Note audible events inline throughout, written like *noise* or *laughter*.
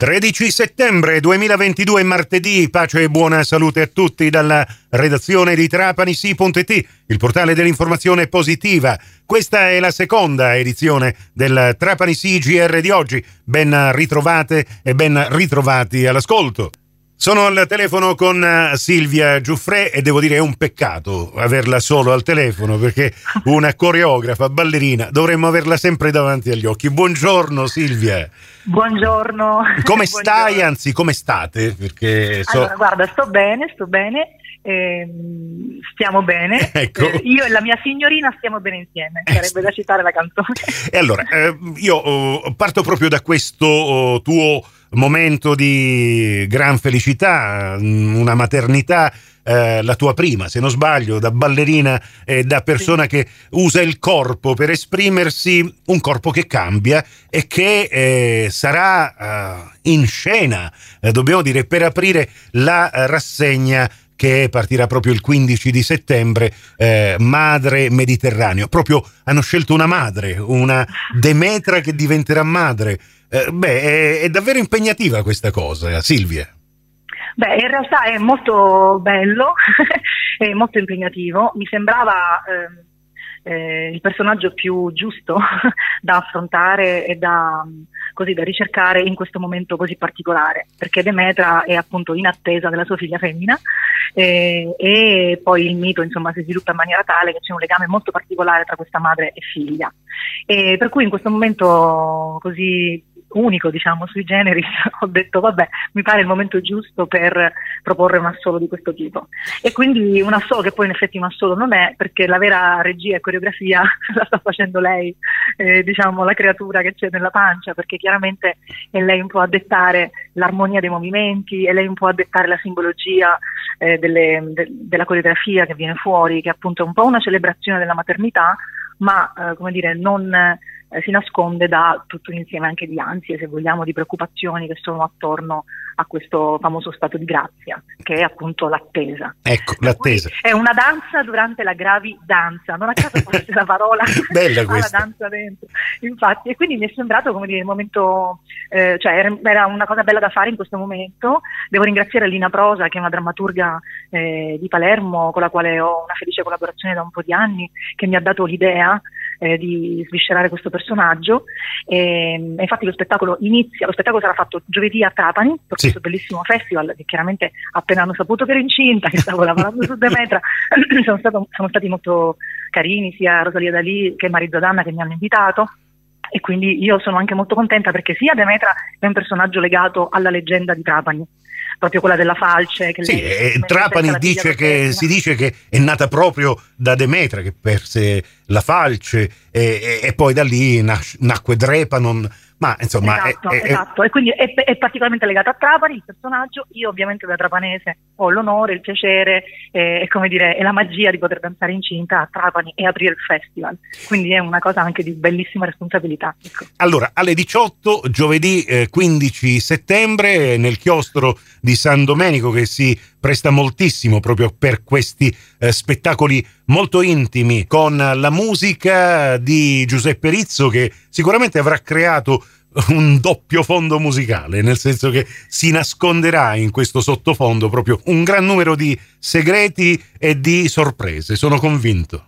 13 settembre 2022, martedì, pace e buona salute a tutti dalla redazione di trapanisi.it, il portale dell'informazione positiva. Questa è la seconda edizione del Trapanisi GR di oggi. Ben ritrovate e ben ritrovati all'ascolto. Sono al telefono con eh, Silvia Giuffre e devo dire è un peccato averla solo al telefono perché *laughs* una coreografa, ballerina, dovremmo averla sempre davanti agli occhi. Buongiorno Silvia. Buongiorno. Come *laughs* stai, Buongiorno. anzi come state? Perché so... Allora, guarda, sto bene, sto bene. Eh, stiamo bene. *laughs* Ecco. Eh, io e la mia signorina stiamo bene insieme, eh, sarebbe da citare la canzone. *laughs* E allora, eh, io oh, parto proprio da questo oh, tuo momento di gran felicità, mm, una maternità, eh, la tua prima, se non sbaglio, da ballerina e da persona sì. che usa il corpo per esprimersi, un corpo che cambia e che eh, sarà eh, in scena, eh, dobbiamo dire, per aprire la rassegna che partirà proprio il 15 di settembre, eh, Madre Mediterraneo. Proprio hanno scelto una madre, una Demetra che diventerà madre. Eh, beh, è, è, davvero impegnativa questa cosa, Silvia. Beh, in realtà è molto bello, *laughs* è molto impegnativo. Mi sembrava eh, eh, il personaggio più giusto *laughs* da affrontare e da, così, da, ricercare in questo momento così particolare, perché Demetra è appunto in attesa della sua figlia femmina eh, e poi il mito insomma, si sviluppa in maniera tale che c'è un legame molto particolare tra questa madre e figlia. E per cui in questo momento così unico diciamo sui generis *laughs* ho detto vabbè mi pare il momento giusto per proporre un assolo di questo tipo. E quindi un assolo che poi in effetti un assolo non è perché la vera regia e coreografia *laughs* la sta facendo lei eh, diciamo la creatura che c'è nella pancia perché chiaramente è lei un po' a dettare l'armonia dei movimenti è lei un po' a dettare la simbologia eh, delle, de, della coreografia che viene fuori che è appunto un po' una celebrazione della maternità ma eh, come dire non eh, si nasconde da tutto un insieme anche di ansie, se vogliamo, di preoccupazioni che sono attorno a questo famoso stato di grazia, che è appunto l'attesa. Ecco, l'attesa. È una danza durante la gravidanza, non a caso *laughs* fosse la parola Bella *laughs* questa. la danza dentro. Infatti, e quindi mi è sembrato come dire il momento, eh, cioè era una cosa bella da fare in questo momento. Devo ringraziare Lina Prosa, che è una drammaturga eh, di Palermo, con la quale ho una felice collaborazione da un po' di anni, che mi ha dato l'idea eh, di sviscerare questo personaggio. E, infatti lo spettacolo inizia, lo spettacolo sarà fatto giovedì a Trapani, per sì. questo bellissimo festival che chiaramente appena hanno saputo che ero incinta, che stavo lavorando su Demetra, *clears throat* sono, stato, sono stati molto carini sia Rosalia Dalì che Marizza Danna che mi hanno invitato e quindi io sono anche molto contenta perché sia Demetra è un personaggio legato alla leggenda di Trapani proprio quella della falce. Che sì, lei, Trapani dice che, si dice che è nata proprio da Demetra che perse la falce e, e, e poi da lì nacque Drepanon ma insomma, esatto, è, è, esatto. e quindi è, è, particolarmente legato a Trapani il personaggio. Io, ovviamente, da trapanese ho l'onore, il piacere e, come dire, e la magia di poter danzare incinta a Trapani e aprire il festival. Quindi è una cosa anche di bellissima responsabilità. Ecco. Allora, alle 18, giovedì eh, 15 settembre, nel chiostro di San Domenico, che si presta moltissimo proprio per questi eh, spettacoli molto intimi con la musica di Giuseppe Rizzo che sicuramente avrà creato un doppio fondo musicale, nel senso che si nasconderà in questo sottofondo proprio un gran numero di segreti e di sorprese, sono convinto.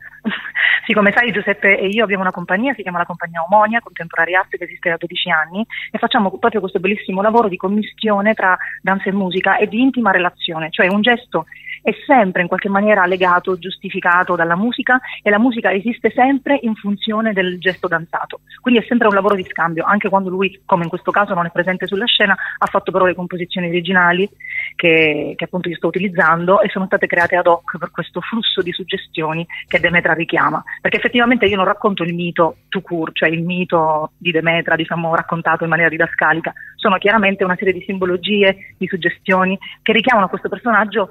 Sì, come sai Giuseppe e io abbiamo una compagnia, si chiama la compagnia Omonia, Contemporary Arts, che esiste da 12 anni e facciamo proprio questo bellissimo lavoro di commistione tra danza e musica e di intima relazione, cioè un gesto è sempre in qualche maniera legato, giustificato dalla musica e la musica esiste sempre in funzione del gesto danzato. Quindi è sempre un lavoro di scambio, anche quando lui, come in questo caso, non è presente sulla scena, ha fatto però le composizioni originali che, che appunto io sto utilizzando e sono state create ad hoc per questo flusso di suggestioni che Demetra richiama. Perché effettivamente io non racconto il mito to court, cioè il mito di Demetra, diciamo, raccontato in maniera didascalica, sono chiaramente una serie di simbologie, di suggestioni che richiamano questo personaggio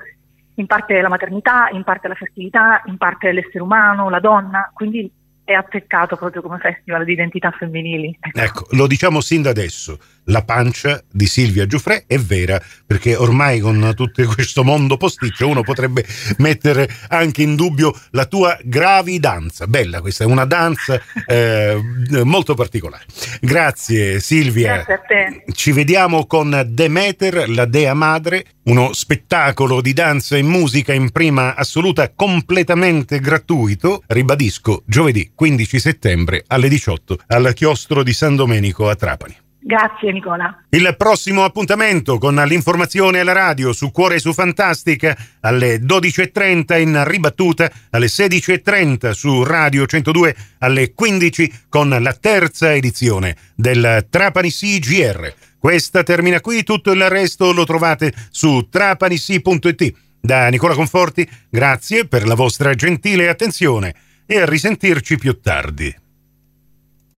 in parte la maternità, in parte la fertilità, in parte l'essere umano, la donna, quindi è azzeccato proprio come festival di identità femminili. Ecco lo diciamo sin da adesso. La pancia di Silvia Giuffre è vera, perché ormai con tutto questo mondo posticcio uno potrebbe mettere anche in dubbio la tua gravidanza. Bella questa, è una danza eh, molto particolare. Grazie Silvia. Grazie a te. Ci vediamo con Demeter, la dea madre, uno spettacolo di danza e musica in prima assoluta completamente gratuito. Ribadisco, giovedì 15 settembre alle 18 al chiostro di San Domenico a Trapani. Grazie Nicola. Il prossimo appuntamento con l'informazione alla radio su Cuore su Fantastica alle 12.30 in ribattuta, alle 16.30 su Radio 102, alle 15 con la terza edizione del Trapani CGR. Questa termina qui, tutto il resto lo trovate su trapanisi.it. Da Nicola Conforti, grazie per la vostra gentile attenzione e a risentirci più tardi.